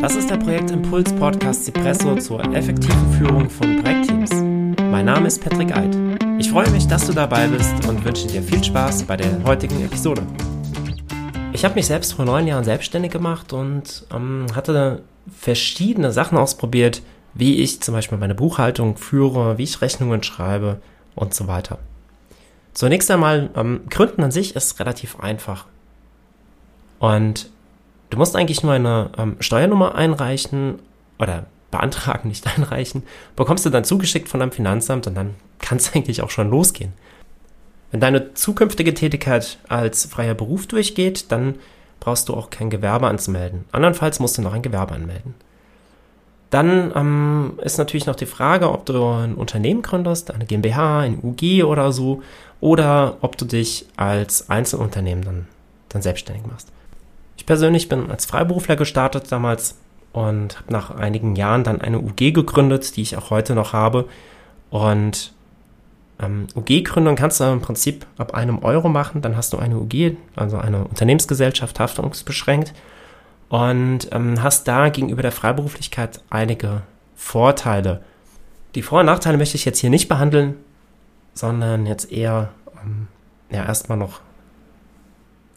Das ist der Projektimpuls Podcast Cipresso zur effektiven Führung von Projektteams. Mein Name ist Patrick Eid. Ich freue mich, dass du dabei bist und wünsche dir viel Spaß bei der heutigen Episode. Ich habe mich selbst vor neun Jahren selbstständig gemacht und ähm, hatte verschiedene Sachen ausprobiert, wie ich zum Beispiel meine Buchhaltung führe, wie ich Rechnungen schreibe und so weiter. Zunächst einmal, ähm, Gründen an sich ist relativ einfach. Und du musst eigentlich nur eine ähm, Steuernummer einreichen oder beantragen, nicht einreichen, bekommst du dann zugeschickt von deinem Finanzamt und dann kann es eigentlich auch schon losgehen. Wenn deine zukünftige Tätigkeit als freier Beruf durchgeht, dann brauchst du auch kein Gewerbe anzumelden. Andernfalls musst du noch ein Gewerbe anmelden. Dann ähm, ist natürlich noch die Frage, ob du ein Unternehmen gründest, eine GmbH, ein UG oder so, oder ob du dich als Einzelunternehmen dann, dann selbstständig machst. Ich persönlich bin als Freiberufler gestartet damals und habe nach einigen Jahren dann eine UG gegründet, die ich auch heute noch habe. Und ähm, UG-Gründung kannst du im Prinzip ab einem Euro machen, dann hast du eine UG, also eine Unternehmensgesellschaft, haftungsbeschränkt und ähm, hast da gegenüber der Freiberuflichkeit einige Vorteile. Die Vor- und Nachteile möchte ich jetzt hier nicht behandeln, sondern jetzt eher ähm, ja erstmal noch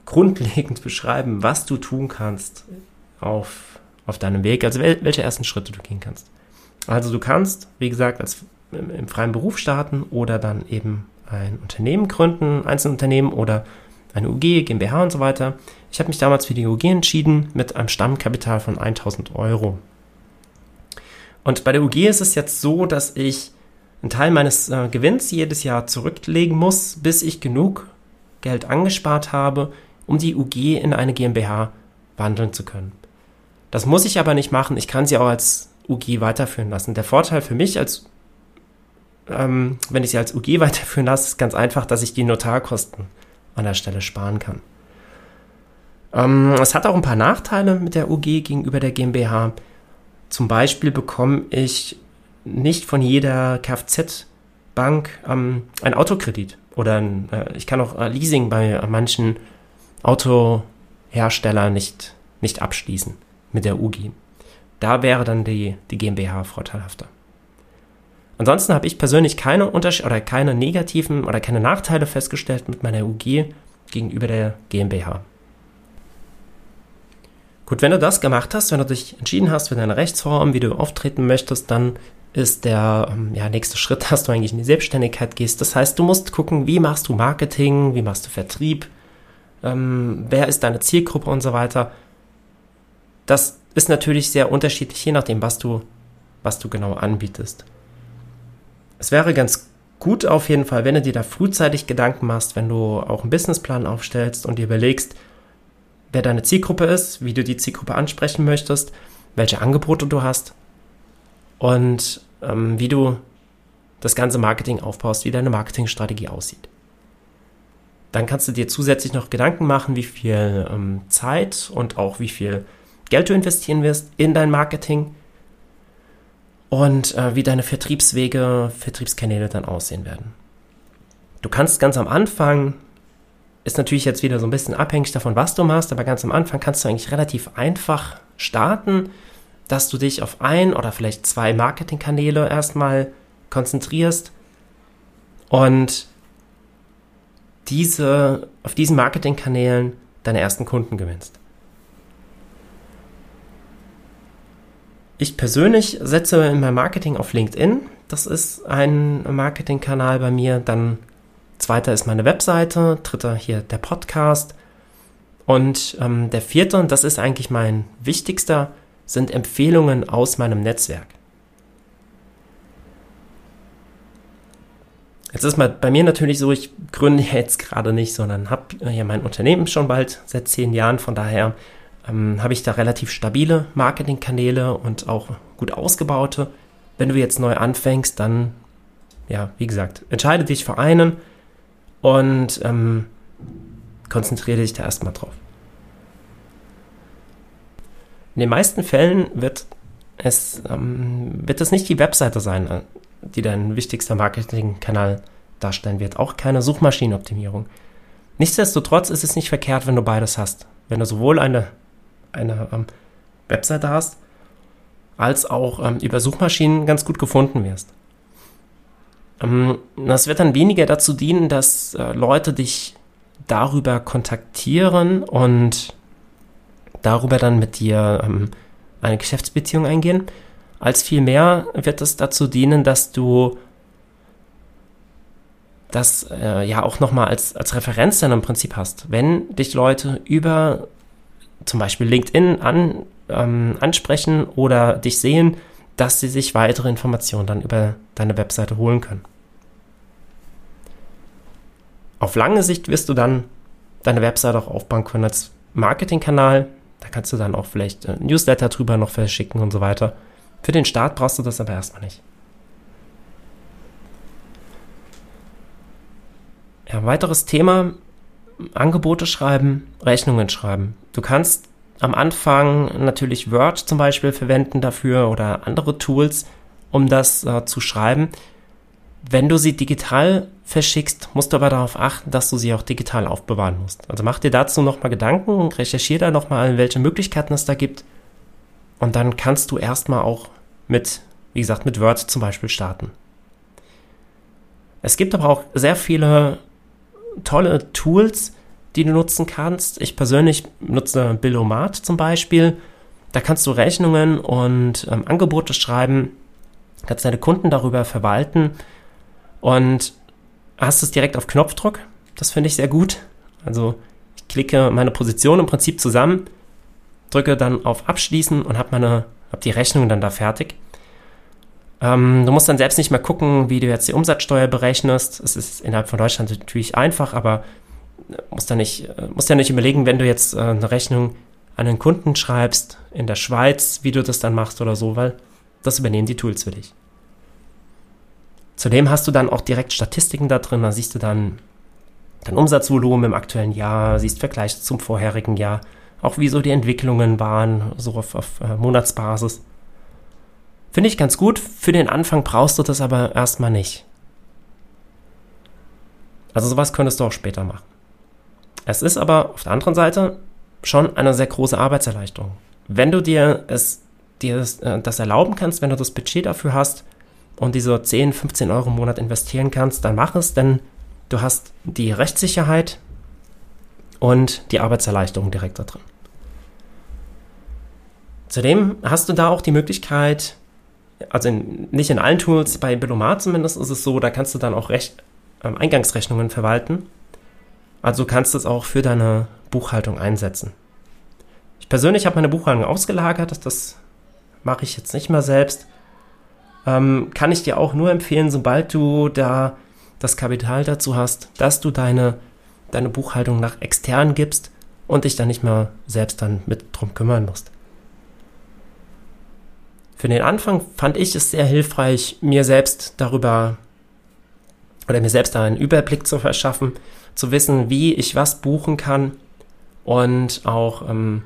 grundlegend beschreiben, was du tun kannst auf, auf deinem Weg, also wel, welche ersten Schritte du gehen kannst. Also du kannst, wie gesagt, als im, im freien Beruf starten oder dann eben ein Unternehmen gründen, Einzelunternehmen oder eine UG, GmbH und so weiter. Ich habe mich damals für die UG entschieden mit einem Stammkapital von 1000 Euro. Und bei der UG ist es jetzt so, dass ich einen Teil meines äh, Gewinns jedes Jahr zurücklegen muss, bis ich genug Geld angespart habe, um die UG in eine GmbH wandeln zu können. Das muss ich aber nicht machen. Ich kann sie auch als UG weiterführen lassen. Der Vorteil für mich, als ähm, wenn ich sie als UG weiterführen lasse, ist ganz einfach, dass ich die Notarkosten an der Stelle sparen kann. Ähm, es hat auch ein paar Nachteile mit der UG gegenüber der GmbH. Zum Beispiel bekomme ich nicht von jeder Kfz-Bank ähm, ein Autokredit oder ein, äh, ich kann auch äh, Leasing bei manchen Autohersteller nicht, nicht abschließen mit der UGI. Da wäre dann die, die GmbH vorteilhafter. Ansonsten habe ich persönlich keine Unterschiede oder keine negativen oder keine Nachteile festgestellt mit meiner UG gegenüber der GmbH. Gut, wenn du das gemacht hast, wenn du dich entschieden hast für deine Rechtsform, wie du auftreten möchtest, dann ist der ähm, ja, nächste Schritt, dass du eigentlich in die Selbstständigkeit gehst. Das heißt, du musst gucken, wie machst du Marketing, wie machst du Vertrieb, ähm, wer ist deine Zielgruppe und so weiter. Das ist natürlich sehr unterschiedlich, je nachdem, was du, was du genau anbietest. Es wäre ganz gut auf jeden Fall, wenn du dir da frühzeitig Gedanken machst, wenn du auch einen Businessplan aufstellst und dir überlegst, wer deine Zielgruppe ist, wie du die Zielgruppe ansprechen möchtest, welche Angebote du hast und ähm, wie du das ganze Marketing aufbaust, wie deine Marketingstrategie aussieht. Dann kannst du dir zusätzlich noch Gedanken machen, wie viel ähm, Zeit und auch wie viel Geld du investieren wirst in dein Marketing und äh, wie deine Vertriebswege, Vertriebskanäle dann aussehen werden. Du kannst ganz am Anfang, ist natürlich jetzt wieder so ein bisschen abhängig davon, was du machst, aber ganz am Anfang kannst du eigentlich relativ einfach starten, dass du dich auf ein oder vielleicht zwei Marketingkanäle erstmal konzentrierst und diese, auf diesen Marketingkanälen deine ersten Kunden gewinnst. Ich persönlich setze in meinem Marketing auf LinkedIn. Das ist ein Marketingkanal bei mir. Dann zweiter ist meine Webseite, dritter hier der Podcast. Und ähm, der vierte, und das ist eigentlich mein wichtigster, sind Empfehlungen aus meinem Netzwerk. Jetzt ist mal bei mir natürlich so, ich gründe jetzt gerade nicht, sondern habe hier mein Unternehmen schon bald seit zehn Jahren. Von daher ähm, habe ich da relativ stabile Marketingkanäle und auch gut ausgebaute. Wenn du jetzt neu anfängst, dann, ja, wie gesagt, entscheide dich für einen und ähm, konzentriere dich da erstmal drauf. In den meisten Fällen wird es, ähm, wird es nicht die Webseite sein, die dein wichtigster Marketingkanal darstellen wird. Auch keine Suchmaschinenoptimierung. Nichtsdestotrotz ist es nicht verkehrt, wenn du beides hast. Wenn du sowohl eine, eine ähm, Webseite hast, als auch ähm, über Suchmaschinen ganz gut gefunden wirst. Ähm, das wird dann weniger dazu dienen, dass äh, Leute dich darüber kontaktieren und darüber dann mit dir ähm, eine Geschäftsbeziehung eingehen, als vielmehr wird es dazu dienen, dass du das äh, ja auch nochmal als, als Referenz dann im Prinzip hast. Wenn dich Leute über zum Beispiel LinkedIn an, ähm, ansprechen oder dich sehen, dass sie sich weitere Informationen dann über deine Webseite holen können. Auf lange Sicht wirst du dann deine Webseite auch aufbauen können als Marketingkanal. Da kannst du dann auch vielleicht äh, Newsletter drüber noch verschicken und so weiter. Für den Start brauchst du das aber erstmal nicht. Ja, weiteres Thema, Angebote schreiben, Rechnungen schreiben. Du kannst am Anfang natürlich Word zum Beispiel verwenden dafür oder andere Tools, um das äh, zu schreiben. Wenn du sie digital verschickst, musst du aber darauf achten, dass du sie auch digital aufbewahren musst. Also mach dir dazu nochmal Gedanken, recherchiere da nochmal, welche Möglichkeiten es da gibt. Und dann kannst du erstmal auch mit, wie gesagt, mit Word zum Beispiel starten. Es gibt aber auch sehr viele tolle Tools, die du nutzen kannst. Ich persönlich nutze Billomat zum Beispiel. Da kannst du Rechnungen und ähm, Angebote schreiben, kannst deine Kunden darüber verwalten und hast es direkt auf Knopfdruck. Das finde ich sehr gut. Also ich klicke meine Position im Prinzip zusammen, drücke dann auf Abschließen und habe meine, habe die Rechnung dann da fertig. Ähm, du musst dann selbst nicht mehr gucken, wie du jetzt die Umsatzsteuer berechnest. Es ist innerhalb von Deutschland natürlich einfach, aber musst, da nicht, musst ja nicht überlegen, wenn du jetzt äh, eine Rechnung an einen Kunden schreibst in der Schweiz, wie du das dann machst oder so, weil das übernehmen die Tools für dich. Zudem hast du dann auch direkt Statistiken da drin, da siehst du dann dein Umsatzvolumen im aktuellen Jahr, siehst Vergleiche zum vorherigen Jahr, auch wie so die Entwicklungen waren, so auf, auf äh, Monatsbasis. Finde ich ganz gut. Für den Anfang brauchst du das aber erstmal nicht. Also sowas könntest du auch später machen. Es ist aber auf der anderen Seite schon eine sehr große Arbeitserleichterung. Wenn du dir es dir das, äh, das erlauben kannst, wenn du das Budget dafür hast und diese 10, 15 Euro im Monat investieren kannst, dann mach es, denn du hast die Rechtssicherheit und die Arbeitserleichterung direkt da drin. Zudem hast du da auch die Möglichkeit, also in, nicht in allen Tools, bei Billomat zumindest ist es so, da kannst du dann auch Recht, ähm, Eingangsrechnungen verwalten. Also kannst du es auch für deine Buchhaltung einsetzen. Ich persönlich habe meine Buchhaltung ausgelagert, das mache ich jetzt nicht mehr selbst. Ähm, kann ich dir auch nur empfehlen, sobald du da das Kapital dazu hast, dass du deine, deine Buchhaltung nach extern gibst und dich dann nicht mehr selbst dann mit drum kümmern musst. Für den Anfang fand ich es sehr hilfreich, mir selbst darüber oder mir selbst da einen Überblick zu verschaffen, zu wissen, wie ich was buchen kann und auch ähm,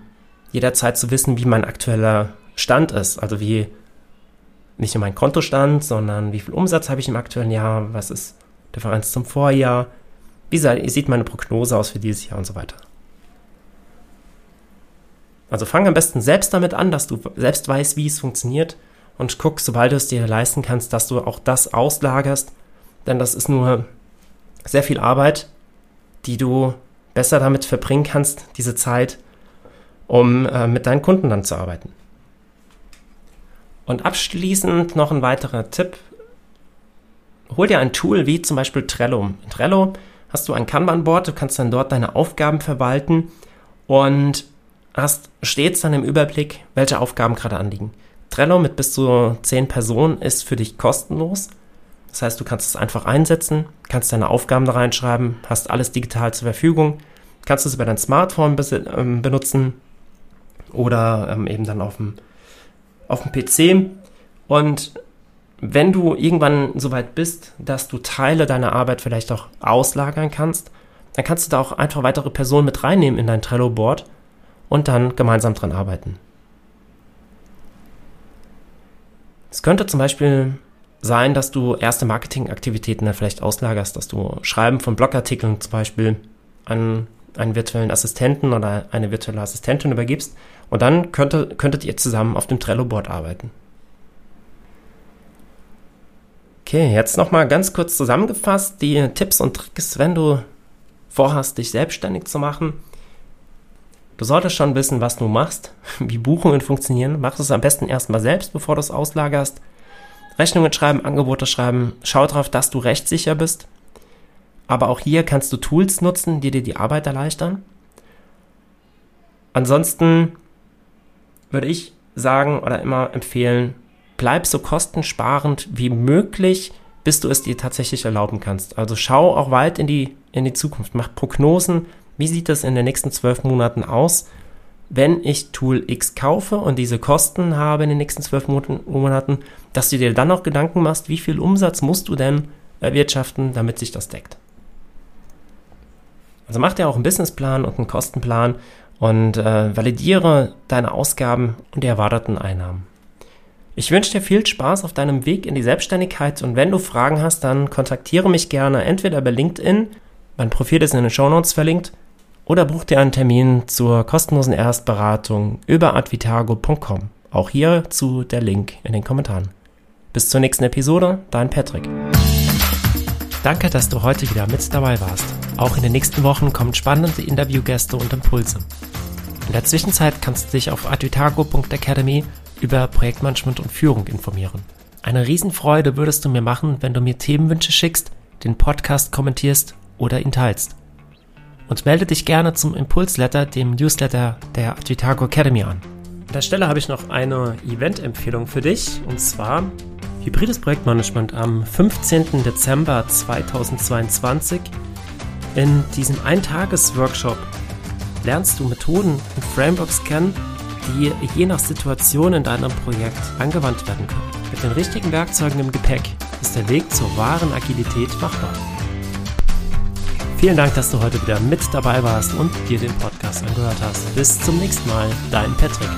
jederzeit zu wissen, wie mein aktueller Stand ist. Also wie nicht nur mein Kontostand, sondern wie viel Umsatz habe ich im aktuellen Jahr, was ist Differenz zum Vorjahr, wie sieht meine Prognose aus für dieses Jahr und so weiter. Also fang am besten selbst damit an, dass du selbst weißt, wie es funktioniert und guck, sobald du es dir leisten kannst, dass du auch das auslagerst, denn das ist nur sehr viel Arbeit, die du besser damit verbringen kannst, diese Zeit, um äh, mit deinen Kunden dann zu arbeiten. Und abschließend noch ein weiterer Tipp. Hol dir ein Tool wie zum Beispiel Trello. Trello hast du ein Kanban-Board, du kannst dann dort deine Aufgaben verwalten und hast stets dann im Überblick, welche Aufgaben gerade anliegen. Trello mit bis zu 10 Personen ist für dich kostenlos. Das heißt, du kannst es einfach einsetzen, kannst deine Aufgaben da reinschreiben, hast alles digital zur Verfügung, kannst es über dein Smartphone ähm, benutzen oder ähm, eben dann auf dem, auf dem PC. Und wenn du irgendwann so weit bist, dass du Teile deiner Arbeit vielleicht auch auslagern kannst, dann kannst du da auch einfach weitere Personen mit reinnehmen in dein Trello-Board und dann gemeinsam dran arbeiten. Es könnte zum Beispiel sein, dass du erste Marketingaktivitäten dann vielleicht auslagerst, dass du Schreiben von Blogartikeln zum Beispiel an einen virtuellen Assistenten oder eine virtuelle Assistentin übergibst und dann könnte, könntet ihr zusammen auf dem Trello-Board arbeiten. Okay, jetzt nochmal ganz kurz zusammengefasst die Tipps und Tricks, wenn du vorhast, dich selbstständig zu machen. Du solltest schon wissen, was du machst, wie Buchungen funktionieren. Mach es am besten erstmal selbst, bevor du es auslagerst. Rechnungen schreiben, Angebote schreiben. Schau darauf, dass du rechtssicher bist. Aber auch hier kannst du Tools nutzen, die dir die Arbeit erleichtern. Ansonsten würde ich sagen oder immer empfehlen, bleib so kostensparend wie möglich, bis du es dir tatsächlich erlauben kannst. Also schau auch weit in die, in die Zukunft, mach Prognosen, wie sieht das in den nächsten zwölf Monaten aus, wenn ich Tool X kaufe und diese Kosten habe in den nächsten zwölf Monaten, dass du dir dann auch Gedanken machst, wie viel Umsatz musst du denn erwirtschaften, damit sich das deckt. Also mach dir auch einen Businessplan und einen Kostenplan und äh, validiere deine Ausgaben und die erwarteten Einnahmen. Ich wünsche dir viel Spaß auf deinem Weg in die Selbstständigkeit und wenn du Fragen hast, dann kontaktiere mich gerne entweder bei LinkedIn, mein Profil ist in den Show Notes verlinkt, oder buch dir einen Termin zur kostenlosen Erstberatung über advitago.com. Auch hierzu der Link in den Kommentaren. Bis zur nächsten Episode, dein Patrick. Danke, dass du heute wieder mit dabei warst. Auch in den nächsten Wochen kommen spannende Interviewgäste und Impulse. In der Zwischenzeit kannst du dich auf advitago.academy über Projektmanagement und Führung informieren. Eine Riesenfreude würdest du mir machen, wenn du mir Themenwünsche schickst, den Podcast kommentierst oder ihn teilst. Und melde dich gerne zum Impulsletter, dem Newsletter der Advitago Academy an. An der Stelle habe ich noch eine Event-Empfehlung für dich, und zwar Hybrides Projektmanagement am 15. Dezember 2022. In diesem Eintages-Workshop lernst du Methoden und Frameworks kennen, die je nach Situation in deinem Projekt angewandt werden können. Mit den richtigen Werkzeugen im Gepäck ist der Weg zur wahren Agilität machbar. Vielen Dank, dass du heute wieder mit dabei warst und dir den Podcast angehört hast. Bis zum nächsten Mal, dein Patrick.